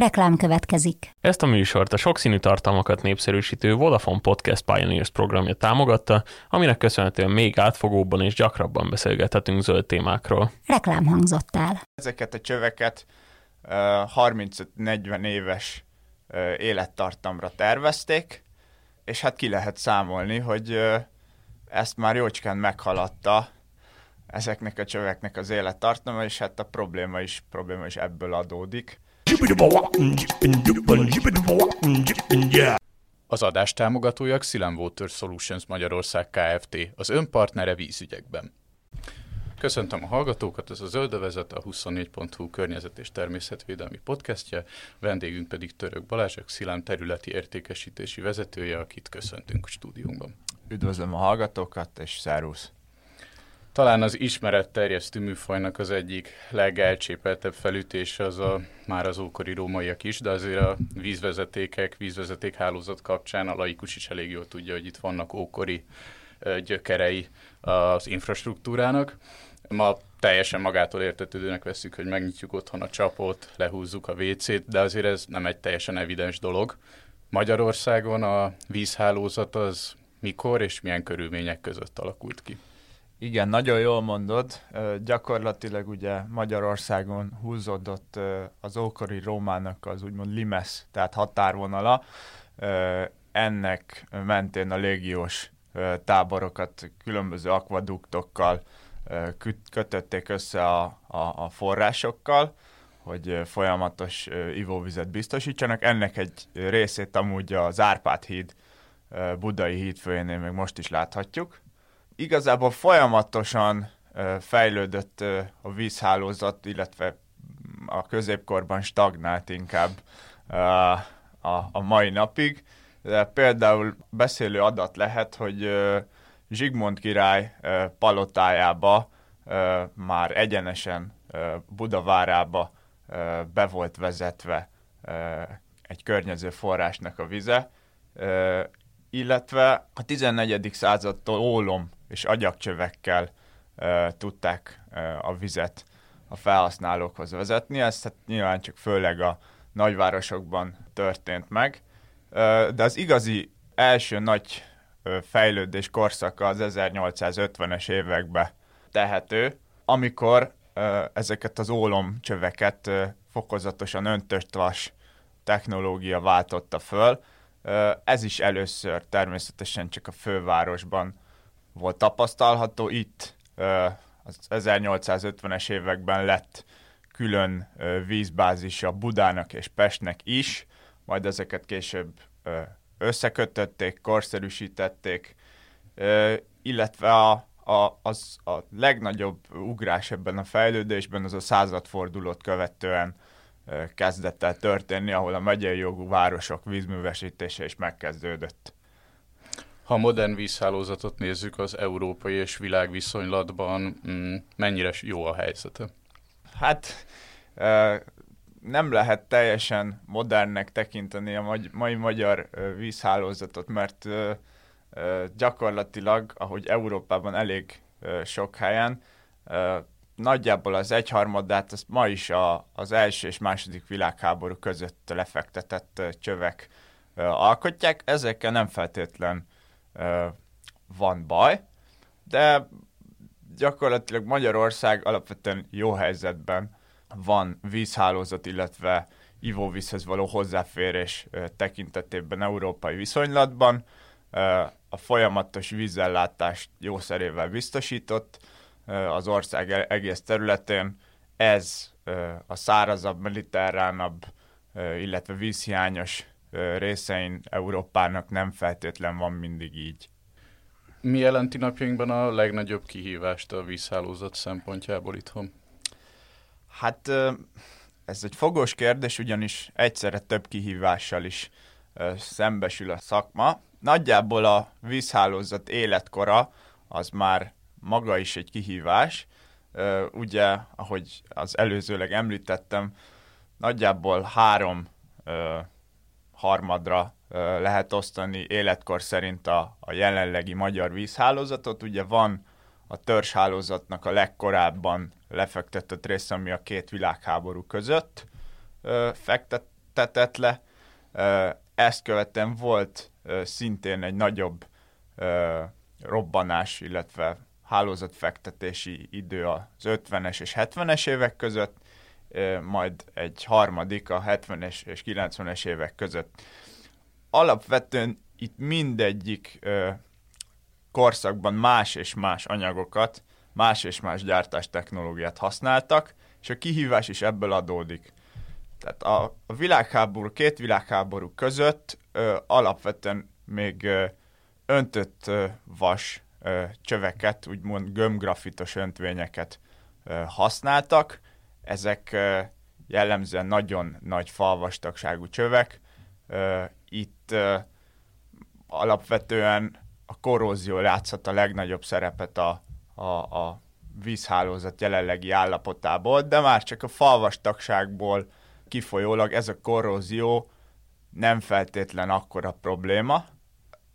Reklám következik. Ezt a műsort a sokszínű tartalmakat népszerűsítő Vodafone Podcast Pioneers programja támogatta, aminek köszönhetően még átfogóbban és gyakrabban beszélgethetünk zöld témákról. Reklám hangzott el. Ezeket a csöveket uh, 35-40 éves élettartamra tervezték, és hát ki lehet számolni, hogy ezt már jócskán meghaladta ezeknek a csöveknek az élettartama, és hát a probléma is, probléma is ebből adódik. Az adás támogatója Xylem Water Solutions Magyarország Kft. az önpartnere vízügyekben. Köszöntöm a hallgatókat, ez a Zöldövezet, a 24.hu környezet és természetvédelmi podcastje, vendégünk pedig Török Balázs, a Xylem területi értékesítési vezetője, akit köszöntünk a stúdiónkban. Üdvözlöm a hallgatókat, és szervusz! Talán az ismeretterjesztő műfajnak az egyik legelcsépeltebb felütése az a, már az ókori rómaiak is, de azért a vízvezetékek, vízvezetékhálózat kapcsán a laikus is elég jól tudja, hogy itt vannak ókori gyökerei az infrastruktúrának. Ma teljesen magától értetődőnek veszük, hogy megnyitjuk otthon a csapot, lehúzzuk a WC-t, de azért ez nem egy teljesen evidens dolog. Magyarországon a vízhálózat az mikor és milyen körülmények között alakult ki? Igen, nagyon jól mondod. Gyakorlatilag ugye Magyarországon húzódott az ókori Rómának az úgymond limes, tehát határvonala. Ennek mentén a légiós táborokat különböző akvaduktokkal kötötték össze a, a, a forrásokkal, hogy folyamatos ivóvizet biztosítsanak. Ennek egy részét amúgy az Árpád híd, Budai híd főjénél még most is láthatjuk igazából folyamatosan fejlődött a vízhálózat, illetve a középkorban stagnált inkább a, mai napig. De például beszélő adat lehet, hogy Zsigmond király palotájába már egyenesen Budavárába be volt vezetve egy környező forrásnak a vize, illetve a 14. századtól ólom és agyagcsövekkel e, tudták a vizet a felhasználókhoz vezetni. Ez hát nyilván csak főleg a nagyvárosokban történt meg, de az igazi első nagy fejlődés korszaka az 1850-es évekbe tehető, amikor ezeket az ólomcsöveket fokozatosan öntöst vas technológia váltotta föl. Ez is először természetesen csak a fővárosban volt tapasztalható. Itt az 1850-es években lett külön vízbázisa Budának és Pestnek is, majd ezeket később összekötötték, korszerűsítették, illetve a, a, az a legnagyobb ugrás ebben a fejlődésben az a századfordulót követően kezdett el történni, ahol a megyei jogú városok vízművesítése is megkezdődött. Ha modern vízhálózatot nézzük az európai és világ viszonylatban, mm, mennyire jó a helyzete? Hát nem lehet teljesen modernnek tekinteni a mai magyar vízhálózatot, mert gyakorlatilag, ahogy Európában elég sok helyen, nagyjából az egyharmadát azt ma is a, az első és második világháború között lefektetett csövek alkotják. Ezekkel nem feltétlen van baj, de gyakorlatilag Magyarország alapvetően jó helyzetben van vízhálózat, illetve ivóvízhez való hozzáférés tekintetében európai viszonylatban. A folyamatos vízellátást jószerével biztosított az ország e-, egész területén. Ez a szárazabb, mediterránabb, illetve vízhiányos részein Európának nem feltétlen van mindig így. Mi jelenti napjainkban a legnagyobb kihívást a vízhálózat szempontjából itthon? Hát ez egy fogos kérdés, ugyanis egyszerre több kihívással is szembesül a szakma. Nagyjából a vízhálózat életkora az már maga is egy kihívás. Ugye, ahogy az előzőleg említettem, nagyjából három harmadra lehet osztani életkor szerint a, a jelenlegi magyar vízhálózatot. Ugye van a törzshálózatnak a legkorábban lefektetett része, ami a két világháború között fektet, fektetett le. Ezt követően volt szintén egy nagyobb robbanás, illetve hálózatfektetési idő az 50-es és 70-es évek között, majd egy harmadik a 70-es és 90-es évek között. Alapvetően itt mindegyik korszakban más és más anyagokat, más és más gyártás technológiát használtak, és a kihívás is ebből adódik. Tehát a, világháború, két világháború között ö, alapvetően még ö, öntött ö, vas ö, csöveket, úgymond gömgrafitos öntvényeket ö, használtak. Ezek jellemzően nagyon nagy falvastagságú csövek. Itt alapvetően a korrózió játszott a legnagyobb szerepet a, a, a vízhálózat jelenlegi állapotából, de már csak a falvastagságból kifolyólag ez a korrózió nem feltétlen akkora probléma.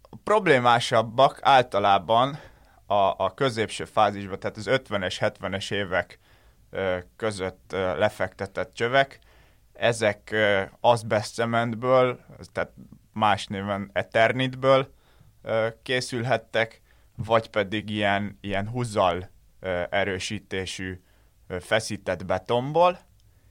A problémásabbak általában a, a középső fázisban, tehát az 50-es, 70-es évek között lefektetett csövek, ezek azbestcementből, tehát más néven eternitből készülhettek, vagy pedig ilyen, ilyen húzal erősítésű feszített betonból,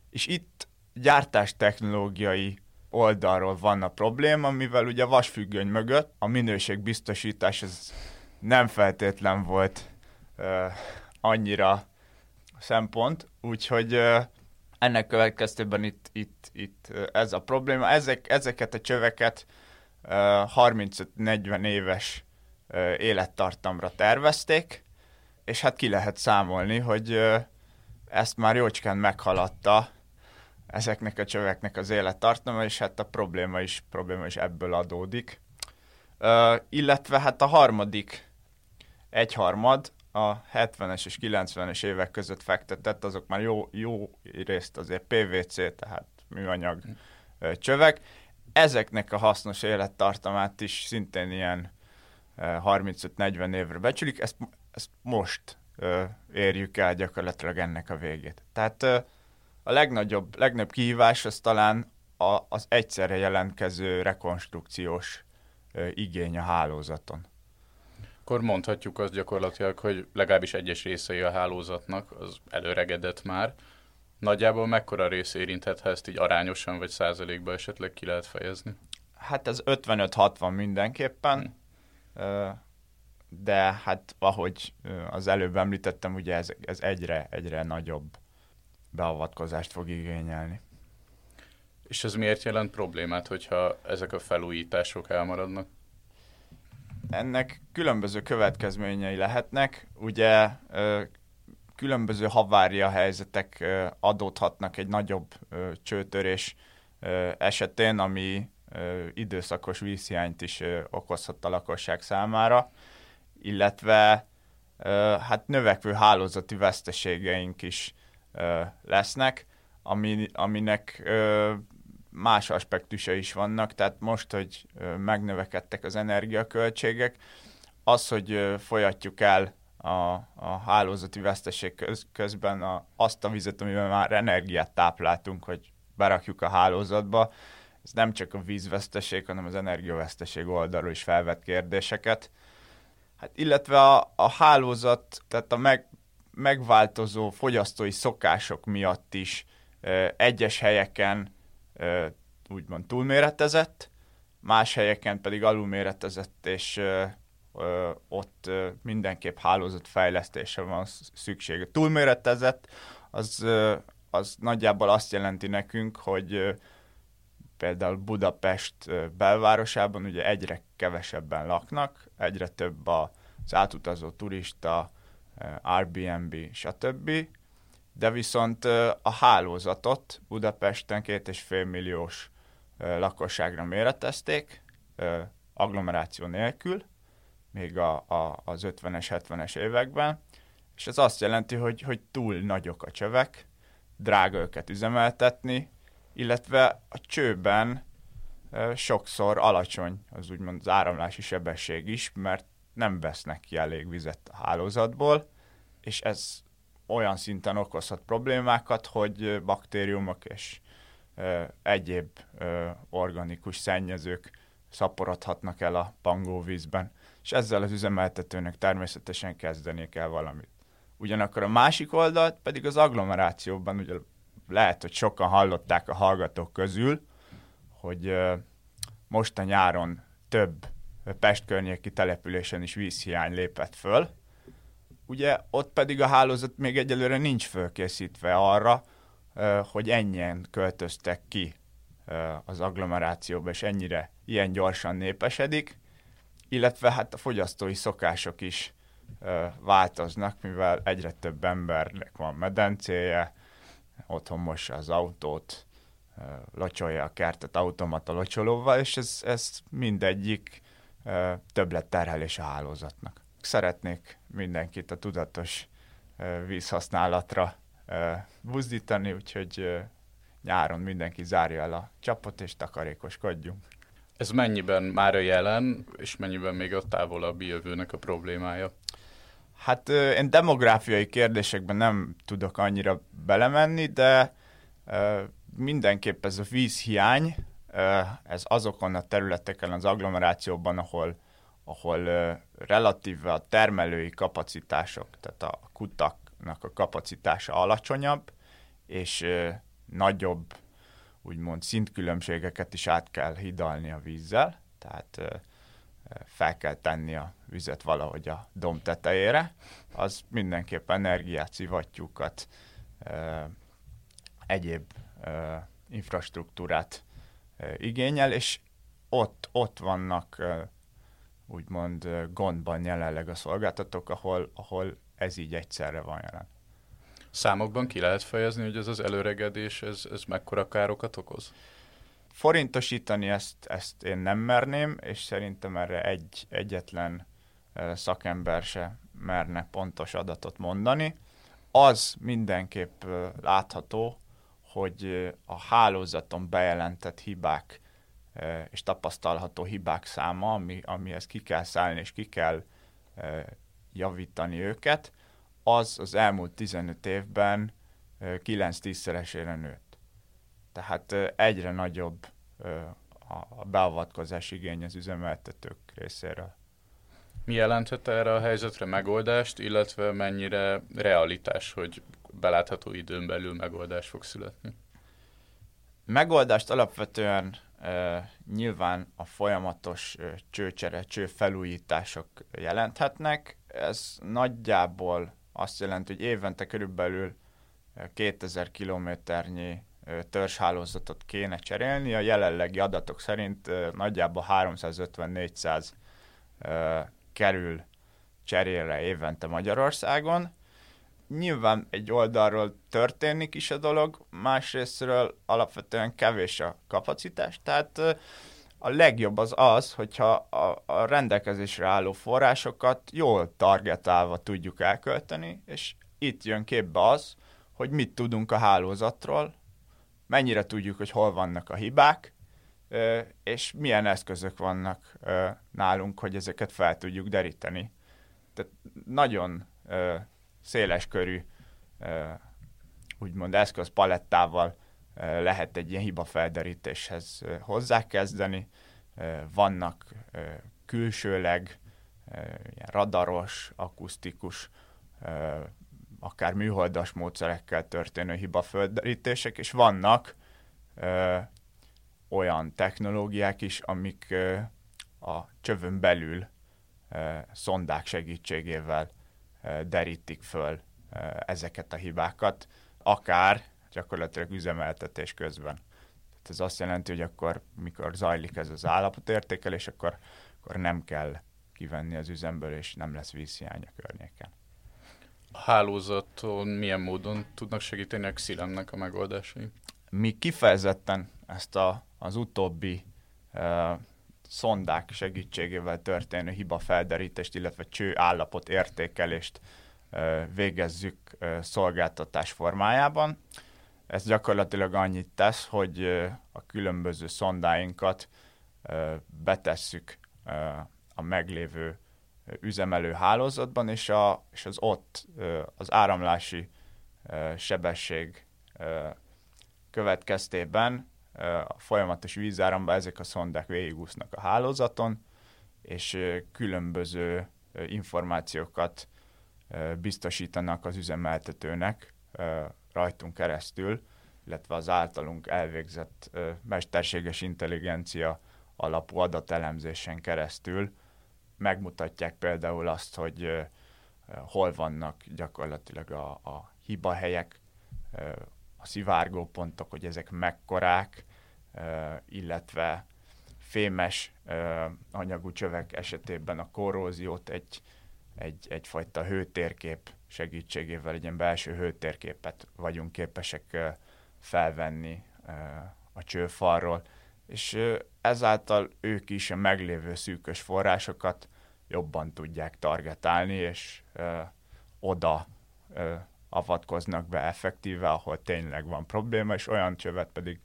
és itt gyártás technológiai oldalról van a probléma, mivel ugye a vasfüggöny mögött a minőségbiztosítás ez nem feltétlen volt uh, annyira szempont, úgyhogy ennek következtében itt, itt, itt ez a probléma. Ezek, ezeket a csöveket uh, 35-40 éves élettartamra tervezték, és hát ki lehet számolni, hogy ezt már jócskán meghaladta ezeknek a csöveknek az élettartama, és hát a probléma is, probléma is ebből adódik. Uh, illetve hát a harmadik egyharmad a 70-es és 90-es évek között fektetett, azok már jó, jó részt azért PVC, tehát műanyag uh, csövek. Ezeknek a hasznos élettartamát is szintén ilyen uh, 35-40 évre becsülik, ezt, ezt most érjük el gyakorlatilag ennek a végét. Tehát a legnagyobb, legnagyobb kihívás az talán a, az egyszerre jelentkező rekonstrukciós igény a hálózaton. Akkor mondhatjuk azt gyakorlatilag, hogy legalábbis egyes részei a hálózatnak az előregedett már. Nagyjából mekkora rész érinthet, ha ezt így arányosan vagy százalékban esetleg ki lehet fejezni? Hát ez 55-60 mindenképpen, hmm. de hát ahogy az előbb említettem, ugye ez, ez egyre, egyre nagyobb beavatkozást fog igényelni. És ez miért jelent problémát, hogyha ezek a felújítások elmaradnak? Ennek különböző következményei lehetnek. Ugye különböző havária helyzetek adódhatnak egy nagyobb csőtörés esetén, ami időszakos vízhiányt is okozhat a lakosság számára, illetve hát növekvő hálózati veszteségeink is lesznek, ami, aminek más aspektusa is vannak, tehát most, hogy megnövekedtek az energiaköltségek, az, hogy folyatjuk el a, a hálózati veszteség köz, közben a, azt a vizet, amiben már energiát tápláltunk, hogy berakjuk a hálózatba, ez nem csak a vízveszteség, hanem az energiaveszteség oldalról is felvet kérdéseket. Hát illetve a, a hálózat, tehát a meg, megváltozó fogyasztói szokások miatt is egyes helyeken úgymond túlméretezett, más helyeken pedig alulméretezett, és ott mindenképp hálózatfejlesztésre van szüksége. Túlméretezett, az, az nagyjából azt jelenti nekünk, hogy például Budapest belvárosában ugye egyre kevesebben laknak, egyre több az átutazó turista, Airbnb, stb. De viszont a hálózatot Budapesten két és fél milliós lakosságra méretezték, agglomeráció nélkül, még a, a, az 50-es, 70-es években, és ez azt jelenti, hogy, hogy túl nagyok a csövek, drága őket üzemeltetni, illetve a csőben sokszor alacsony az úgymond az áramlási sebesség is, mert nem vesznek ki elég vizet a hálózatból, és ez olyan szinten okozhat problémákat, hogy baktériumok és egyéb organikus szennyezők szaporodhatnak el a pangóvízben, és ezzel az üzemeltetőnek természetesen kezdeni kell valamit. Ugyanakkor a másik oldalt pedig az agglomerációban, ugye lehet, hogy sokan hallották a hallgatók közül, hogy most a nyáron több Pest környéki településen is vízhiány lépett föl. Ugye ott pedig a hálózat még egyelőre nincs fölkészítve arra, hogy ennyien költöztek ki az agglomerációba, és ennyire ilyen gyorsan népesedik, illetve hát a fogyasztói szokások is változnak, mivel egyre több embernek van medencéje, otthon mossa az autót, locsolja a kertet automata locsolóval, és ez, ez mindegyik többlet terhelés a hálózatnak. Szeretnék mindenkit a tudatos vízhasználatra buzdítani, úgyhogy nyáron mindenki zárja el a csapot, és takarékoskodjunk. Ez mennyiben már a jelen, és mennyiben még a távolabbi jövőnek a problémája? Hát én demográfiai kérdésekben nem tudok annyira belemenni, de mindenképp ez a vízhiány, ez azokon a területeken az agglomerációban, ahol, ahol relatíve a termelői kapacitások, tehát a kutaknak a kapacitása alacsonyabb, és nagyobb, úgymond szintkülönbségeket is át kell hidalni a vízzel, tehát fel kell tenni a vizet valahogy a dom tetejére, az mindenképp energiát, szivattyúkat, egyéb infrastruktúrát igényel, és ott, ott vannak úgymond gondban jelenleg a szolgáltatók, ahol, ahol ez így egyszerre van jelen. Számokban ki lehet fejezni, hogy ez az előregedés, ez, ez mekkora károkat okoz? Forintosítani ezt, ezt én nem merném, és szerintem erre egy, egyetlen szakember se merne pontos adatot mondani. Az mindenképp látható, hogy a hálózaton bejelentett hibák és tapasztalható hibák száma, ami, amihez ki kell szállni és ki kell javítani őket, az az elmúlt 15 évben 9-10-szeresére nőtt. Tehát egyre nagyobb a beavatkozás igény az üzemeltetők részéről. Mi jelenthet erre a helyzetre megoldást, illetve mennyire realitás, hogy belátható időn belül megoldás fog születni? Megoldást alapvetően nyilván a folyamatos csőcsere, csőfelújítások jelenthetnek. Ez nagyjából azt jelenti, hogy évente körülbelül 2000 kilométernyi törzshálózatot kéne cserélni. A jelenlegi adatok szerint nagyjából 350-400 kerül cserélre évente Magyarországon. Nyilván egy oldalról történik is a dolog, másrésztről alapvetően kevés a kapacitás, tehát a legjobb az az, hogyha a, a rendelkezésre álló forrásokat jól targetálva tudjuk elkölteni, és itt jön képbe az, hogy mit tudunk a hálózatról, mennyire tudjuk, hogy hol vannak a hibák, és milyen eszközök vannak nálunk, hogy ezeket fel tudjuk deríteni. Tehát nagyon széles körű úgymond eszközpalettával lehet egy ilyen hibafelderítéshez hozzákezdeni. Vannak külsőleg ilyen radaros, akusztikus, akár műholdas módszerekkel történő hibafelderítések, és vannak olyan technológiák is, amik a csövön belül szondák segítségével derítik föl ezeket a hibákat, akár gyakorlatilag üzemeltetés közben. Tehát ez azt jelenti, hogy akkor, mikor zajlik ez az állapotértékelés, akkor, akkor nem kell kivenni az üzemből, és nem lesz vízhiány a környéken. A hálózaton milyen módon tudnak segíteni a Xilemnek a megoldásai? Mi kifejezetten ezt a, az utóbbi uh, szondák segítségével történő hibafelderítést, illetve cső állapot értékelést végezzük szolgáltatás formájában. Ez gyakorlatilag annyit tesz, hogy a különböző szondáinkat betesszük a meglévő üzemelő hálózatban, és, a, és az ott az áramlási sebesség következtében a folyamatos vízáramba ezek a szondák végigúsznak a hálózaton, és különböző információkat biztosítanak az üzemeltetőnek rajtunk keresztül, illetve az általunk elvégzett mesterséges intelligencia alapú adatelemzésen keresztül megmutatják például azt, hogy hol vannak gyakorlatilag a, a hibahelyek, a szivárgópontok, hogy ezek mekkorák, illetve fémes anyagú csövek esetében a korróziót egy, egy, egyfajta hőtérkép segítségével, egy ilyen belső hőtérképet vagyunk képesek felvenni a csőfalról, és ezáltal ők is a meglévő szűkös forrásokat jobban tudják targetálni, és oda avatkoznak be effektíve, ahol tényleg van probléma, és olyan csövet pedig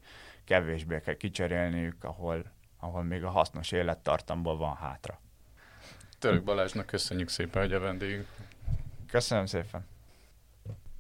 kevésbé kell kicserélniük, ahol, ahol még a hasznos élettartamból van hátra. Török Balázsnak köszönjük szépen, hogy a vendégünk. Köszönöm szépen.